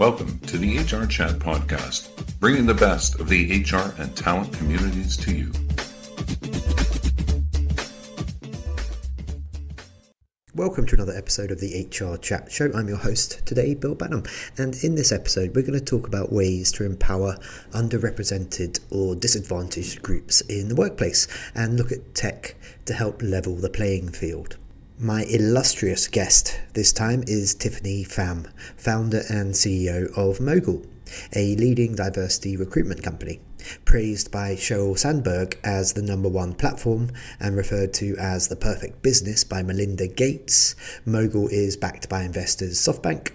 Welcome to the HR Chat Podcast, bringing the best of the HR and talent communities to you. Welcome to another episode of the HR Chat Show. I'm your host today, Bill Banham, and in this episode, we're going to talk about ways to empower underrepresented or disadvantaged groups in the workplace and look at tech to help level the playing field. My illustrious guest this time is Tiffany Pham, founder and CEO of Mogul, a leading diversity recruitment company. Praised by Sheryl Sandberg as the number one platform and referred to as the perfect business by Melinda Gates, Mogul is backed by investors SoftBank,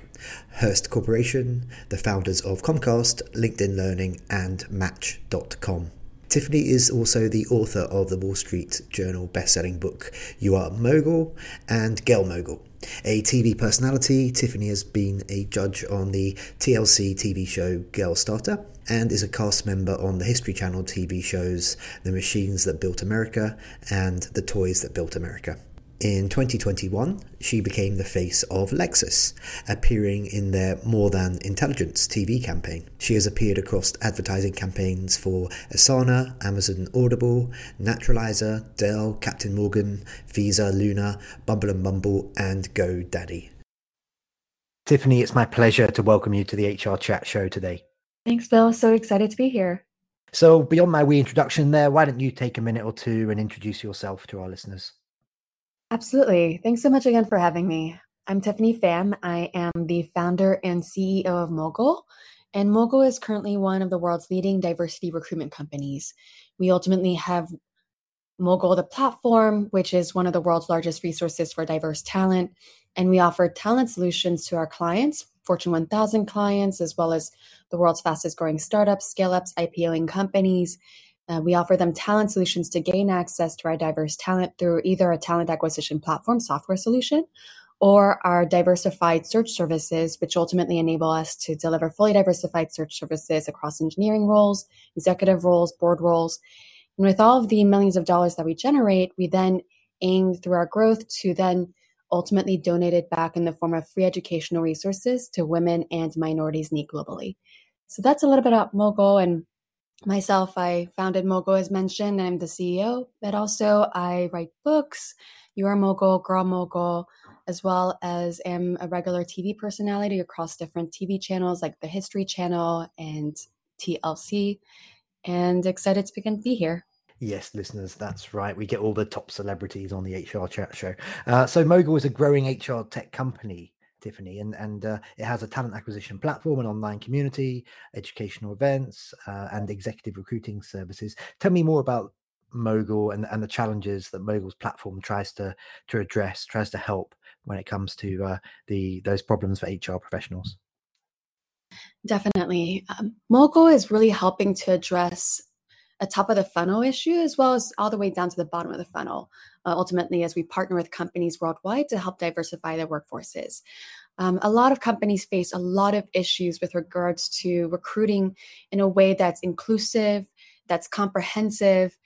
Hearst Corporation, the founders of Comcast, LinkedIn Learning, and Match.com. Tiffany is also the author of the Wall Street Journal best-selling book You Are Mogul and Girl Mogul. A TV personality, Tiffany has been a judge on the TLC TV show Girl Starter and is a cast member on the History Channel TV shows The Machines That Built America and The Toys That Built America. In 2021, she became the face of Lexus, appearing in their More Than Intelligence TV campaign. She has appeared across advertising campaigns for Asana, Amazon Audible, Naturalizer, Dell, Captain Morgan, Visa, Luna, Bumble and Bumble, and GoDaddy. Tiffany, it's my pleasure to welcome you to the HR Chat Show today. Thanks, Bill. So excited to be here. So, beyond my wee introduction there, why don't you take a minute or two and introduce yourself to our listeners? Absolutely. Thanks so much again for having me. I'm Tiffany Pham. I am the founder and CEO of Mogul. And Mogul is currently one of the world's leading diversity recruitment companies. We ultimately have Mogul, the platform, which is one of the world's largest resources for diverse talent. And we offer talent solutions to our clients, Fortune 1000 clients, as well as the world's fastest growing startups, scale ups, IPOing companies, uh, we offer them talent solutions to gain access to our diverse talent through either a talent acquisition platform software solution or our diversified search services, which ultimately enable us to deliver fully diversified search services across engineering roles, executive roles, board roles. And with all of the millions of dollars that we generate, we then aim through our growth to then ultimately donate it back in the form of free educational resources to women and minorities need globally. So that's a little bit about Mogul and myself, I founded Mogul as mentioned. I'm the CEO, but also I write books. You are Mogul, Girl Mogul, as well as am a regular TV personality across different TV channels like the History Channel and TLC. And excited to begin to be here. Yes, listeners, that's right. We get all the top celebrities on the HR chat show. Uh, so, Mogul is a growing HR tech company Tiffany, and and uh, it has a talent acquisition platform, an online community, educational events, uh, and executive recruiting services. Tell me more about Mogul and and the challenges that Mogul's platform tries to to address, tries to help when it comes to uh, the those problems for HR professionals. Definitely, um, Mogul is really helping to address a top of the funnel issue as well as all the way down to the bottom of the funnel. Uh, ultimately, as we partner with companies worldwide to help diversify their workforces. Um, a lot of companies face a lot of issues with regards to recruiting in a way that's inclusive, that's comprehensive,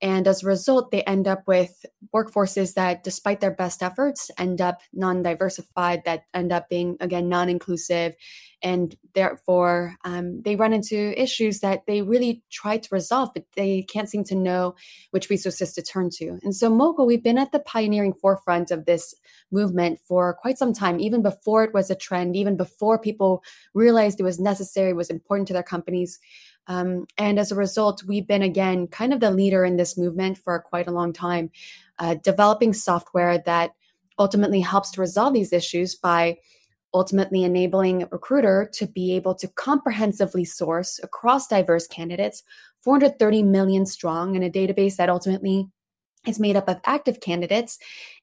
and as a result, they end up with workforces that, despite their best efforts, end up non diversified, that end up being, again, non inclusive. And therefore, um, they run into issues that they really try to resolve, but they can't seem to know which resources to turn to. And so, Mogul, we've been at the pioneering forefront of this movement for quite some time, even before it was a trend, even before people realized it was necessary, was important to their companies. Um, and as a result, we've been again kind of the leader in this movement for quite a long time, uh, developing software that ultimately helps to resolve these issues by ultimately enabling a recruiter to be able to comprehensively source across diverse candidates, 430 million strong in a database that ultimately is made up of active candidates.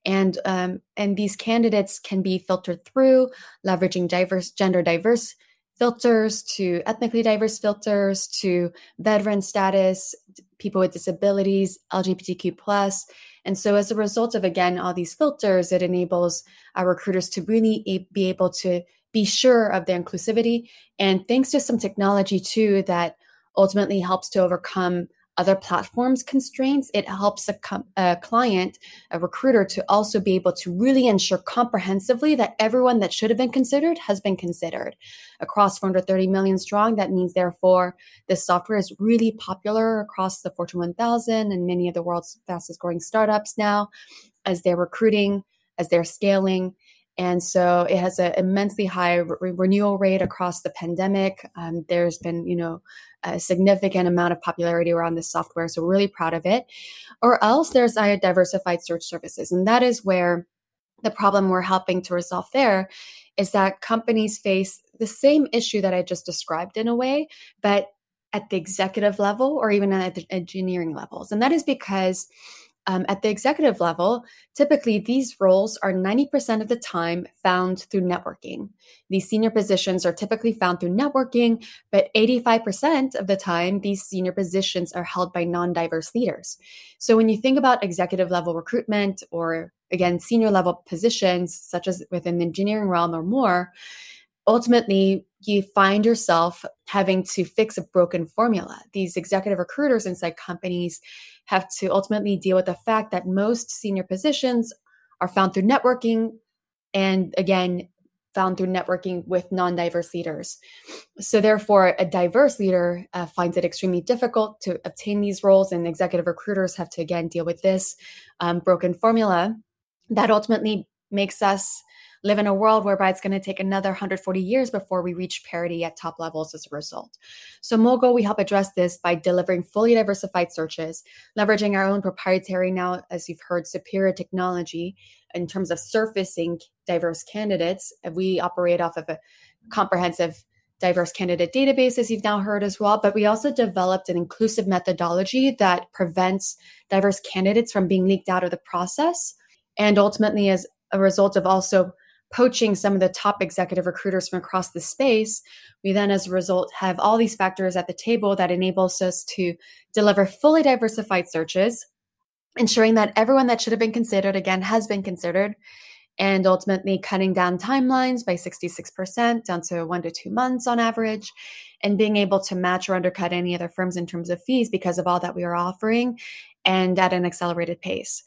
And um, and these candidates can be filtered through leveraging diverse gender diverse filters to ethnically diverse filters to veteran status people with disabilities lgbtq plus. And so as a result of again all these filters it enables our recruiters to really be able to be sure of their inclusivity. And thanks to some technology too that ultimately helps to overcome other platforms constraints, it helps a, com- a, client, a recruiter, to also be able to really ensure comprehensively that everyone that should have been considered has been considered. Across 430 million strong, that means, therefore, this software is really popular across the Fortune 1000 and many of the world's fastest growing startups now as they're recruiting, as they're scaling. And so it has an immensely high re- renewal rate across the pandemic. Um, there's been, you know, a significant amount of popularity around this software. So we're really proud of it. Or else there's diversified search services. And that is where the problem we're helping to resolve there is that companies face the same issue that I just described in a way, but at the executive level or even at the engineering levels. And that is because um, at the executive level, typically these roles are 90% of the time found through networking. These senior positions are typically found through networking, but 85% of the time, these senior positions are held by non diverse leaders. So when you think about executive level recruitment or again, senior level positions, such as within the engineering realm or more, ultimately you find yourself having to fix a broken formula. These executive recruiters inside companies have to ultimately deal with the fact that most senior positions are found through networking and again found through networking with non-diverse leaders so therefore a diverse leader uh, finds it extremely difficult to obtain these roles and executive recruiters have to again deal with this um, broken formula that ultimately makes us live in a world whereby it's going to take another 140 years before we reach parity at top levels as a result. So, Mogul, we help address this by delivering fully diversified searches, leveraging our own proprietary, now, as you've heard, superior technology in terms of surfacing diverse candidates. We operate off of a comprehensive diverse candidate database, as you've now heard as well. But we also developed an inclusive methodology that prevents diverse candidates from being leaked out of the process. And ultimately, as a result of also poaching some of the top executive recruiters from across the space, we then, as a result, have all these factors at the table that enables us to deliver fully diversified searches, ensuring that everyone that should have been considered, again, has been considered, and ultimately cutting down timelines by 66% down to one to two months on average, and being able to match or undercut any other firms in terms of fees because of all that we are offering and at an accelerated pace.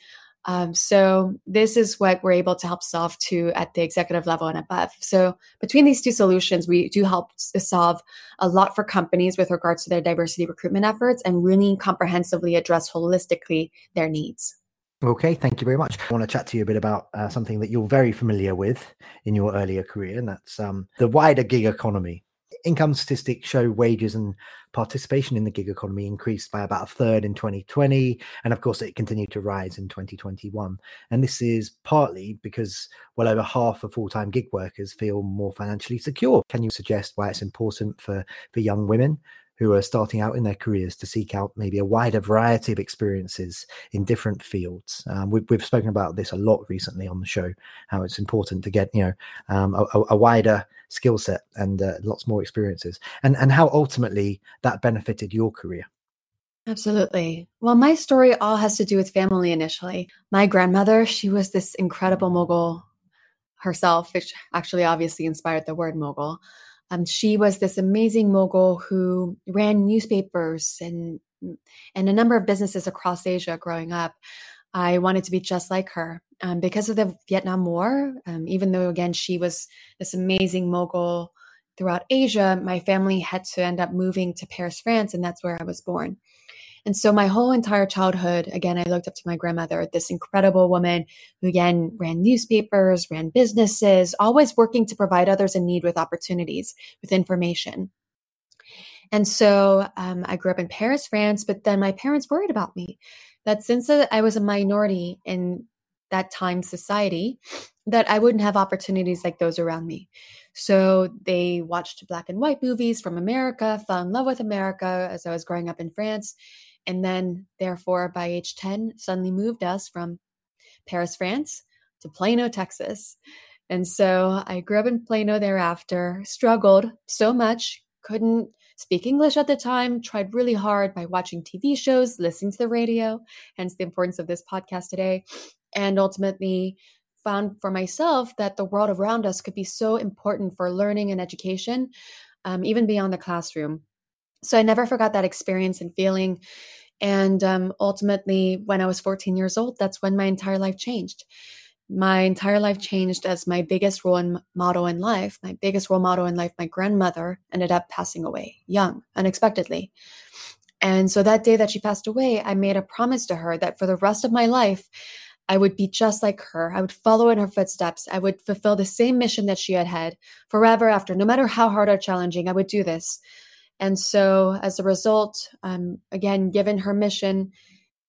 Um, so this is what we're able to help solve to at the executive level and above. So between these two solutions, we do help solve a lot for companies with regards to their diversity recruitment efforts and really comprehensively address holistically their needs. Okay, thank you very much. I want to chat to you a bit about uh, something that you're very familiar with in your earlier career, and that's um, the wider gig economy income statistics show wages and participation in the gig economy increased by about a third in 2020 and of course it continued to rise in 2021 and this is partly because well over half of full-time gig workers feel more financially secure. Can you suggest why it's important for for young women who are starting out in their careers to seek out maybe a wider variety of experiences in different fields. Um, we, have spoken about this a lot recently on the show, how it's important to get you know um, a, a, wider skill set and uh, lots more experiences, and and how ultimately that benefited your career. Absolutely. Well, my story all has to do with family initially. My grandmother, she was this incredible mogul herself, which actually obviously inspired the word mogul. Um, she was this amazing mogul who ran newspapers and and a number of businesses across Asia growing up. I wanted to be just like her um, because of the Vietnam War. Um, even though again she was this amazing mogul throughout Asia, my family had to end up moving to Paris, France, and that's where I was born. And so my whole entire childhood, again, I looked up to my grandmother, this incredible woman who again ran newspapers, ran businesses, always working to provide others in need with opportunities, with information. And so um, I grew up in Paris, France, but then my parents worried about me that since I was a minority in that time society, that I wouldn't have opportunities like those around me. So they watched black and white movies from America, fell in love with America as I was growing up in France, and then therefore by age 10 suddenly moved us from paris france to plano texas. And so i grew up in plano thereafter struggled so much couldn't speak english at the time tried really hard by watching tv shows listening to the radio hence the importance of this podcast today and ultimately found for myself that the world around us could be so important for learning and education um, even beyond the classroom so I never forgot that experience and feeling And um, ultimately, when I was 14 years old, that's when my entire life changed. My entire life changed as my biggest role motto in life, my biggest role model in life, my grandmother ended up passing away young, unexpectedly. And so that day that she passed away, I made a promise to her that for the rest of my life, I would be just like her. I would follow in her footsteps. I would fulfill the same mission that she had had forever after, no matter how hard or challenging, I would do this. And so, as a result, um, again, given her mission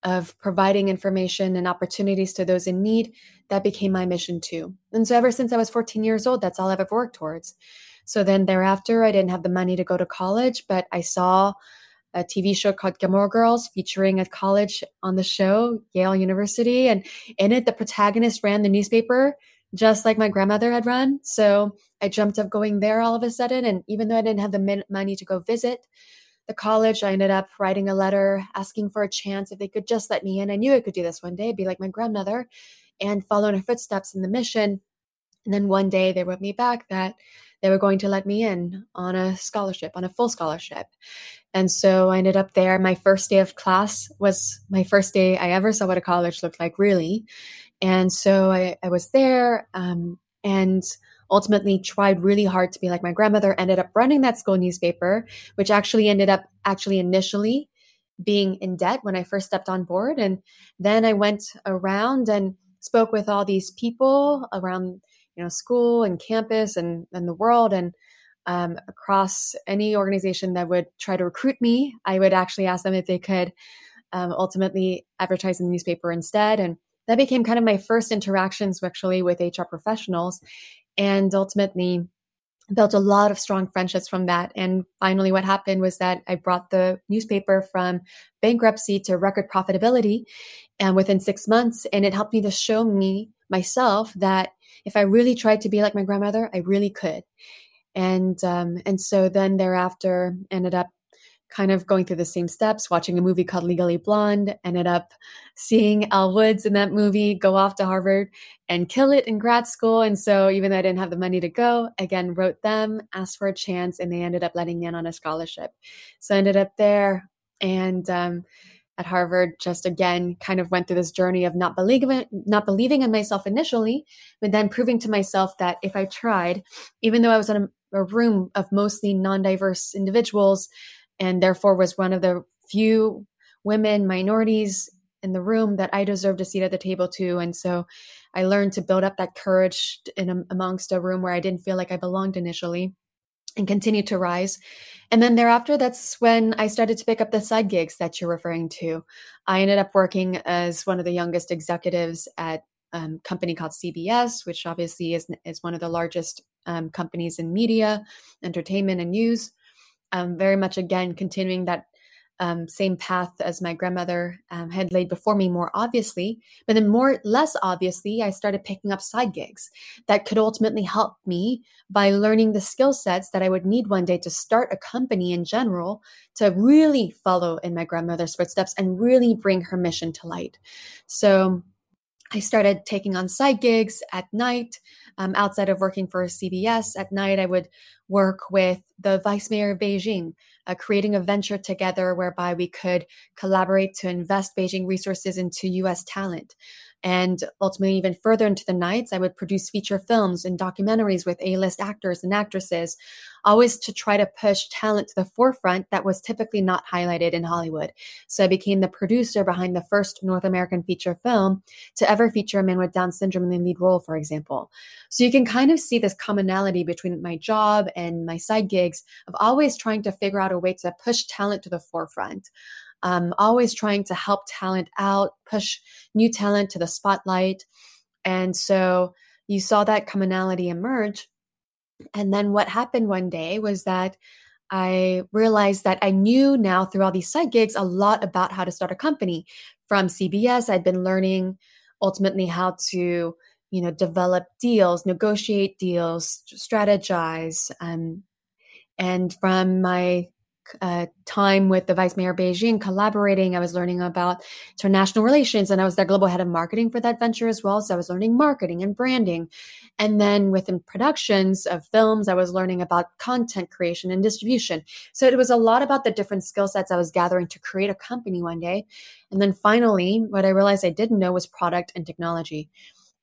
of providing information and opportunities to those in need, that became my mission too. And so, ever since I was 14 years old, that's all I've ever worked towards. So then, thereafter, I didn't have the money to go to college, but I saw a TV show called Gilmore Girls featuring a college on the show, Yale University. And in it, the protagonist ran the newspaper just like my grandmother had run. So I jumped up going there all of a sudden. And even though I didn't have the money to go visit the college, I ended up writing a letter asking for a chance if they could just let me in. I knew I could do this one day, be like my grandmother and follow in her footsteps in the mission. And then one day they wrote me back that they were going to let me in on a scholarship, on a full scholarship. And so I ended up there. My first day of class was my first day I ever saw what a college looked like, really. And so I, I was there um, and ultimately tried really hard to be like my grandmother, ended up running that school newspaper, which actually ended up actually initially being in debt when I first stepped on board. And then I went around and spoke with all these people around, you know, school and campus and, and the world. And um, across any organization that would try to recruit me, I would actually ask them if they could um, ultimately advertise in the newspaper instead. And that became kind of my first interactions actually with HR professionals. And ultimately, built a lot of strong friendships from that. And finally, what happened was that I brought the newspaper from bankruptcy to record profitability and within six months. And it helped me to show me myself that if I really tried to be like my grandmother, I really could and um, and so then thereafter ended up kind of going through the same steps watching a movie called legally blonde ended up seeing Elle Woods in that movie go off to harvard and kill it in grad school. And so even though i didn't have the money to go again wrote them asked for a chance and they ended up letting me in on a scholarship. So i ended up there and um, at Harvard just again kind of went through this journey of not believing not believing in myself initially, but then proving to myself that if I tried, even though I was in a, a room of mostly non-diverse individuals and therefore was one of the few women minorities in the room that I deserved a seat at the table too. And so I learned to build up that courage in a, amongst a room where I didn't feel like I belonged initially and continued to rise. And then thereafter, that's when I started to pick up the side gigs that you're referring to. I ended up working as one of the youngest executives at a um, company called CBS, which obviously is, is one of the largest um, companies in media, entertainment, and news. Um, very much again continuing that um, same path as my grandmother um, had laid before me more obviously but then more less obviously i started picking up side gigs that could ultimately help me by learning the skill sets that i would need one day to start a company in general to really follow in my grandmother's footsteps and really bring her mission to light. So I started taking on side gigs at night um, outside of working for CBS. At night, I would work with the vice mayor of Beijing, uh, creating a venture together whereby we could collaborate to invest Beijing resources into US talent. And ultimately, even further into the nights, I would produce feature films and documentaries with A list actors and actresses, always to try to push talent to the forefront that was typically not highlighted in Hollywood. So I became the producer behind the first North American feature film to ever feature a man with Down syndrome in the lead role, for example. So you can kind of see this commonality between my job and my side gigs of always trying to figure out a way to push talent to the forefront um, always trying to help talent out, push new talent to the spotlight. And so you saw that commonality emerge. And then what happened one day was that I realized that I knew now through all these side gigs a lot about how to start a company. From CBS, I'd been learning ultimately how to, you know, develop deals, negotiate deals, strategize. Um, and from my uh, time with the vice mayor of Beijing, collaborating. I was learning about international relations, and I was their global head of marketing for that venture as well. So I was learning marketing and branding. And then within productions of films, I was learning about content creation and distribution. So it was a lot about the different skill sets I was gathering to create a company one day. And then finally, what I realized I didn't know was product and technology.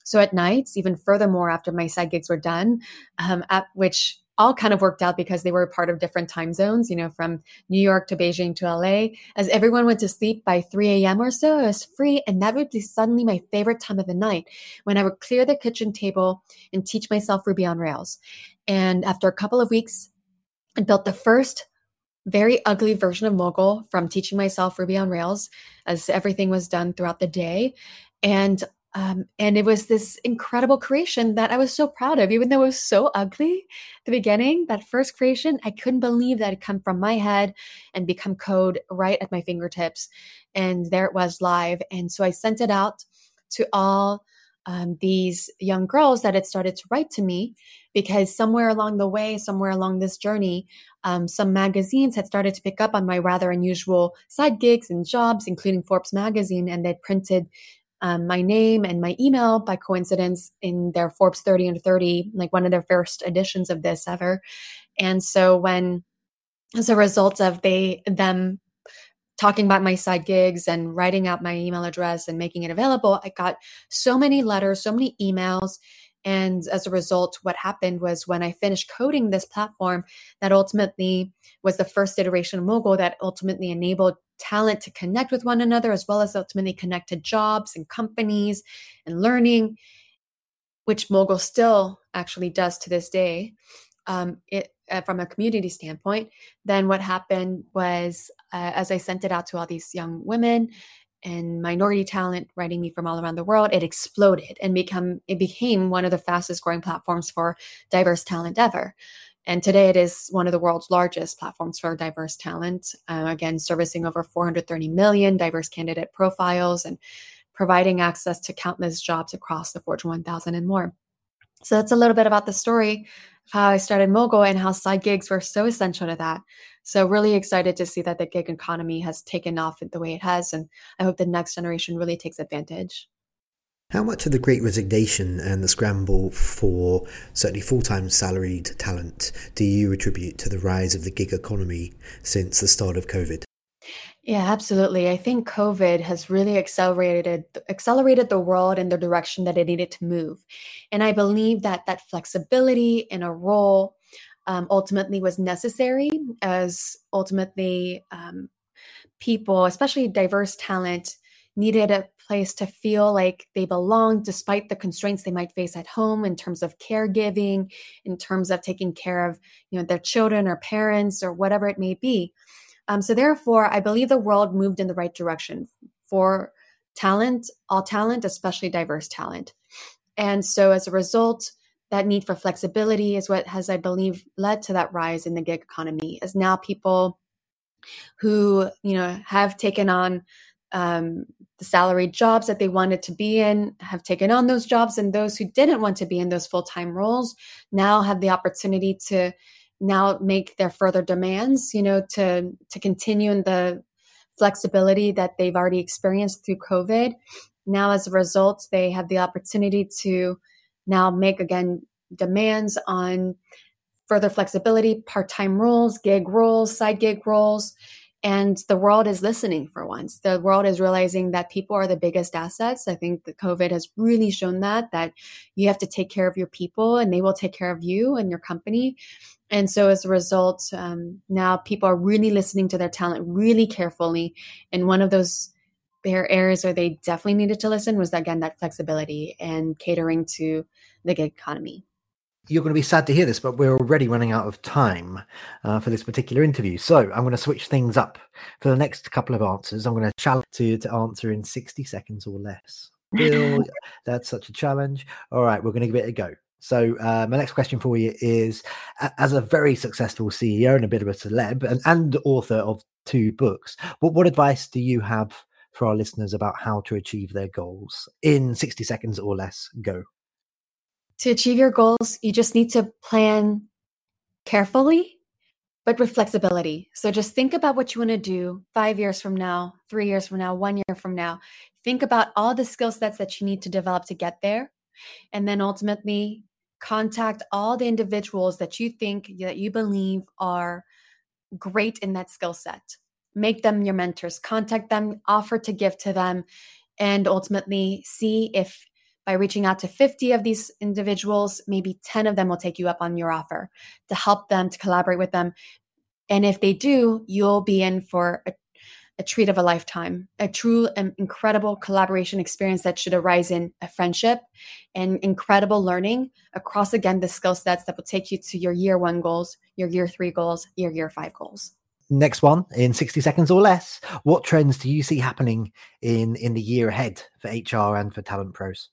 So at nights, even furthermore, after my side gigs were done, um, at which all kind of worked out because they were part of different time zones, you know, from New York to Beijing to LA. As everyone went to sleep by 3 a.m. or so, it was free. And that would be suddenly my favorite time of the night when I would clear the kitchen table and teach myself Ruby on Rails. And after a couple of weeks, I built the first very ugly version of Mogul from teaching myself Ruby on Rails as everything was done throughout the day. And um, and it was this incredible creation that I was so proud of, even though it was so ugly the beginning. That first creation, I couldn't believe that it come from my head and become code right at my fingertips. And there it was live. And so I sent it out to all um, these young girls that had started to write to me because somewhere along the way, somewhere along this journey, um, some magazines had started to pick up on my rather unusual side gigs and jobs, including Forbes magazine, and they printed um, my name and my email by coincidence in their Forbes 30 and 30, like one of their first editions of this ever. And so when, as a result of they them talking about my side gigs and writing out my email address and making it available, I got so many letters, so many emails. And as a result, what happened was when I finished coding this platform, that ultimately was the first iteration of Mogul that ultimately enabled talent to connect with one another, as well as ultimately connect to jobs and companies and learning, which Mogul still actually does to this day. Um, it, uh, from a community standpoint, then what happened was uh, as I sent it out to all these young women and minority talent writing me from all around the world, it exploded and become it became one of the fastest growing platforms for diverse talent ever. And today it is one of the world's largest platforms for diverse talent, uh, again, servicing over 430 million diverse candidate profiles and providing access to countless jobs across the Fortune 1000 and more. So that's a little bit about the story of how I started Mogul and how side gigs were so essential to that. So really excited to see that the gig economy has taken off the way it has. And I hope the next generation really takes advantage. How much of the great resignation and the scramble for certainly full time salaried talent do you attribute to the rise of the gig economy since the start of COVID? Yeah, absolutely. I think COVID has really accelerated accelerated the world in the direction that it needed to move, and I believe that that flexibility in a role um, ultimately was necessary, as ultimately um, people, especially diverse talent, needed a place to feel like they belong despite the constraints they might face at home in terms of caregiving in terms of taking care of you know their children or parents or whatever it may be. Um, so therefore i believe the world moved in the right direction for talent all talent especially diverse talent. And so as a result that need for flexibility is what has i believe led to that rise in the gig economy as now people who you know have taken on um, the salaried jobs that they wanted to be in have taken on those jobs and those who didn't want to be in those full-time roles now have the opportunity to now make their further demands you know to to continue in the flexibility that they've already experienced through covid. Now as a result they have the opportunity to now make again demands on further flexibility part-time roles gig roles side gig roles and the world is listening for once. The world is realizing that people are the biggest assets. I think that covid has really shown that that you have to take care of your people and they will take care of you and your company. And so as a result um, now people are really listening to their talent really carefully. And one of those areas where they definitely needed to listen was again that flexibility and catering to the gig economy you're going to be sad to hear this, but we're already running out of time uh, for this particular interview. So I'm going to switch things up for the next couple of answers. I'm going to challenge you to answer in 60 seconds or less. Bill, that's such a challenge. All right, we're going to give it a go. So uh, my next question for you is: as a very successful CEO and a bit of a celeb, and, and author of two books, what what advice do you have for our listeners about how to achieve their goals in 60 seconds or less? Go to achieve your goals, you just need to plan carefully but with flexibility. So just think about what you want to do five years from now, three years from now, one year from now. Think about all the skill sets that you need to develop to get there. And then ultimately contact all the individuals that you think that you believe are great in that skill set. Make them your mentors, contact them, offer to give to them, and ultimately see if by reaching out to 50 of these individuals, maybe 10 of them will take you up on your offer to help them, to collaborate with them. And if they do, you'll be in for a, a treat of a lifetime, a true and incredible collaboration experience that should arise in a friendship and incredible learning across, again, the skill sets that will take you to your year one goals, your year three goals, your year five goals next one in 60 seconds or less what trends do you see happening in in the year ahead for hr and for talent pros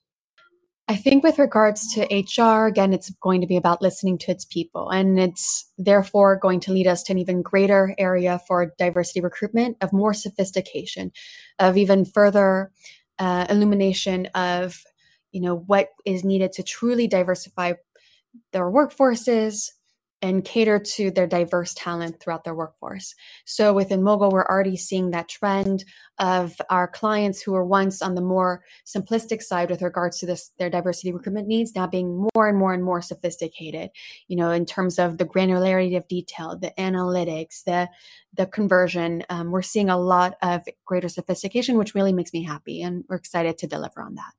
I think with regards to HR, again, it's going to be about listening to its people. And it's therefore going to lead us to an even greater area for diversity recruitment, of more sophistication, of even further uh, illumination of, you know, what is needed to truly diversify their workforces, and cater to their diverse talent throughout their workforce. So within Mogul, we're already seeing that trend of our clients who were once on the more simplistic side with regards to this, their diversity recruitment needs now being more and more and more sophisticated, you know, in terms of the granularity of detail, the analytics, the, the conversion. Um, we're seeing a lot of greater sophistication, which really makes me happy. And we're excited to deliver on that.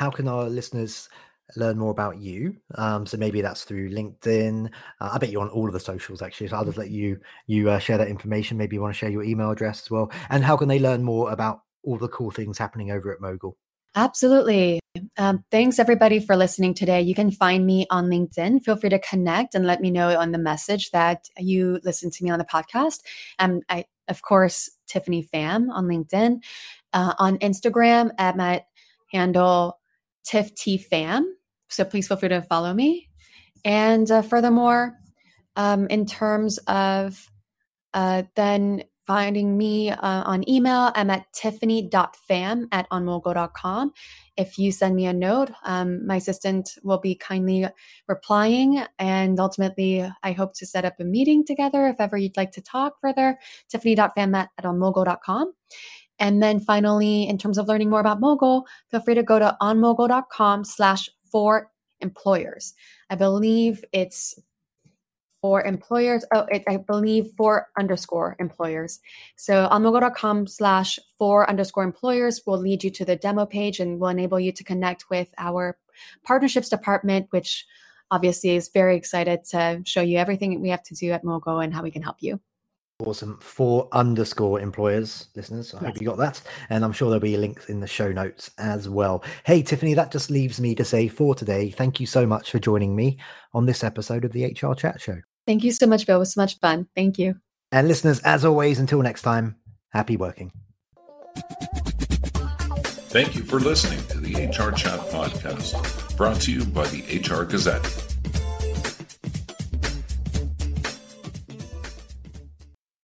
How can our listeners learn more about you. Um, so maybe that's through LinkedIn. Uh, I bet you're on all of the socials actually. So I'll just let you you uh, share that information. Maybe you want to share your email address as well. And how can they learn more about all the cool things happening over at Mogul? Absolutely. Um, thanks everybody for listening today. You can find me on LinkedIn. Feel free to connect and let me know on the message that you listen to me on the podcast. And I, of course, Tiffany Pham on LinkedIn. Uh, on Instagram at my handle Tiff T Pham. So please feel free to follow me. And uh, furthermore, um, in terms of uh, then finding me uh, on email, I'm at tiffany.pham at onmogul.com. If you send me a note, um, my assistant will be kindly replying. And ultimately, I hope to set up a meeting together if ever you'd like to talk further. Tiffany.pham at, at. And then finally, in terms of learning more about Mogul, feel free to go to onmogul.com slash for employers. I believe it's for employers. Oh, it, I believe for underscore employers. So onmogul.com slash for underscore employers will lead you to the demo page and will enable you to connect with our partnerships department, which obviously is very excited to show you everything we have to do at Mogul and how we can help you. Awesome. For underscore employers, listeners. I yes. hope you got that. And I'm sure there'll be links in the show notes as well. Hey, Tiffany, that just leaves me to say for today, thank you so much for joining me on this episode of the HR Chat Show. Thank you so much, Bill. It was so much fun. Thank you. And listeners, as always, until next time, happy working. Thank you for listening to the HR Chat Podcast, brought to you by the HR Gazette.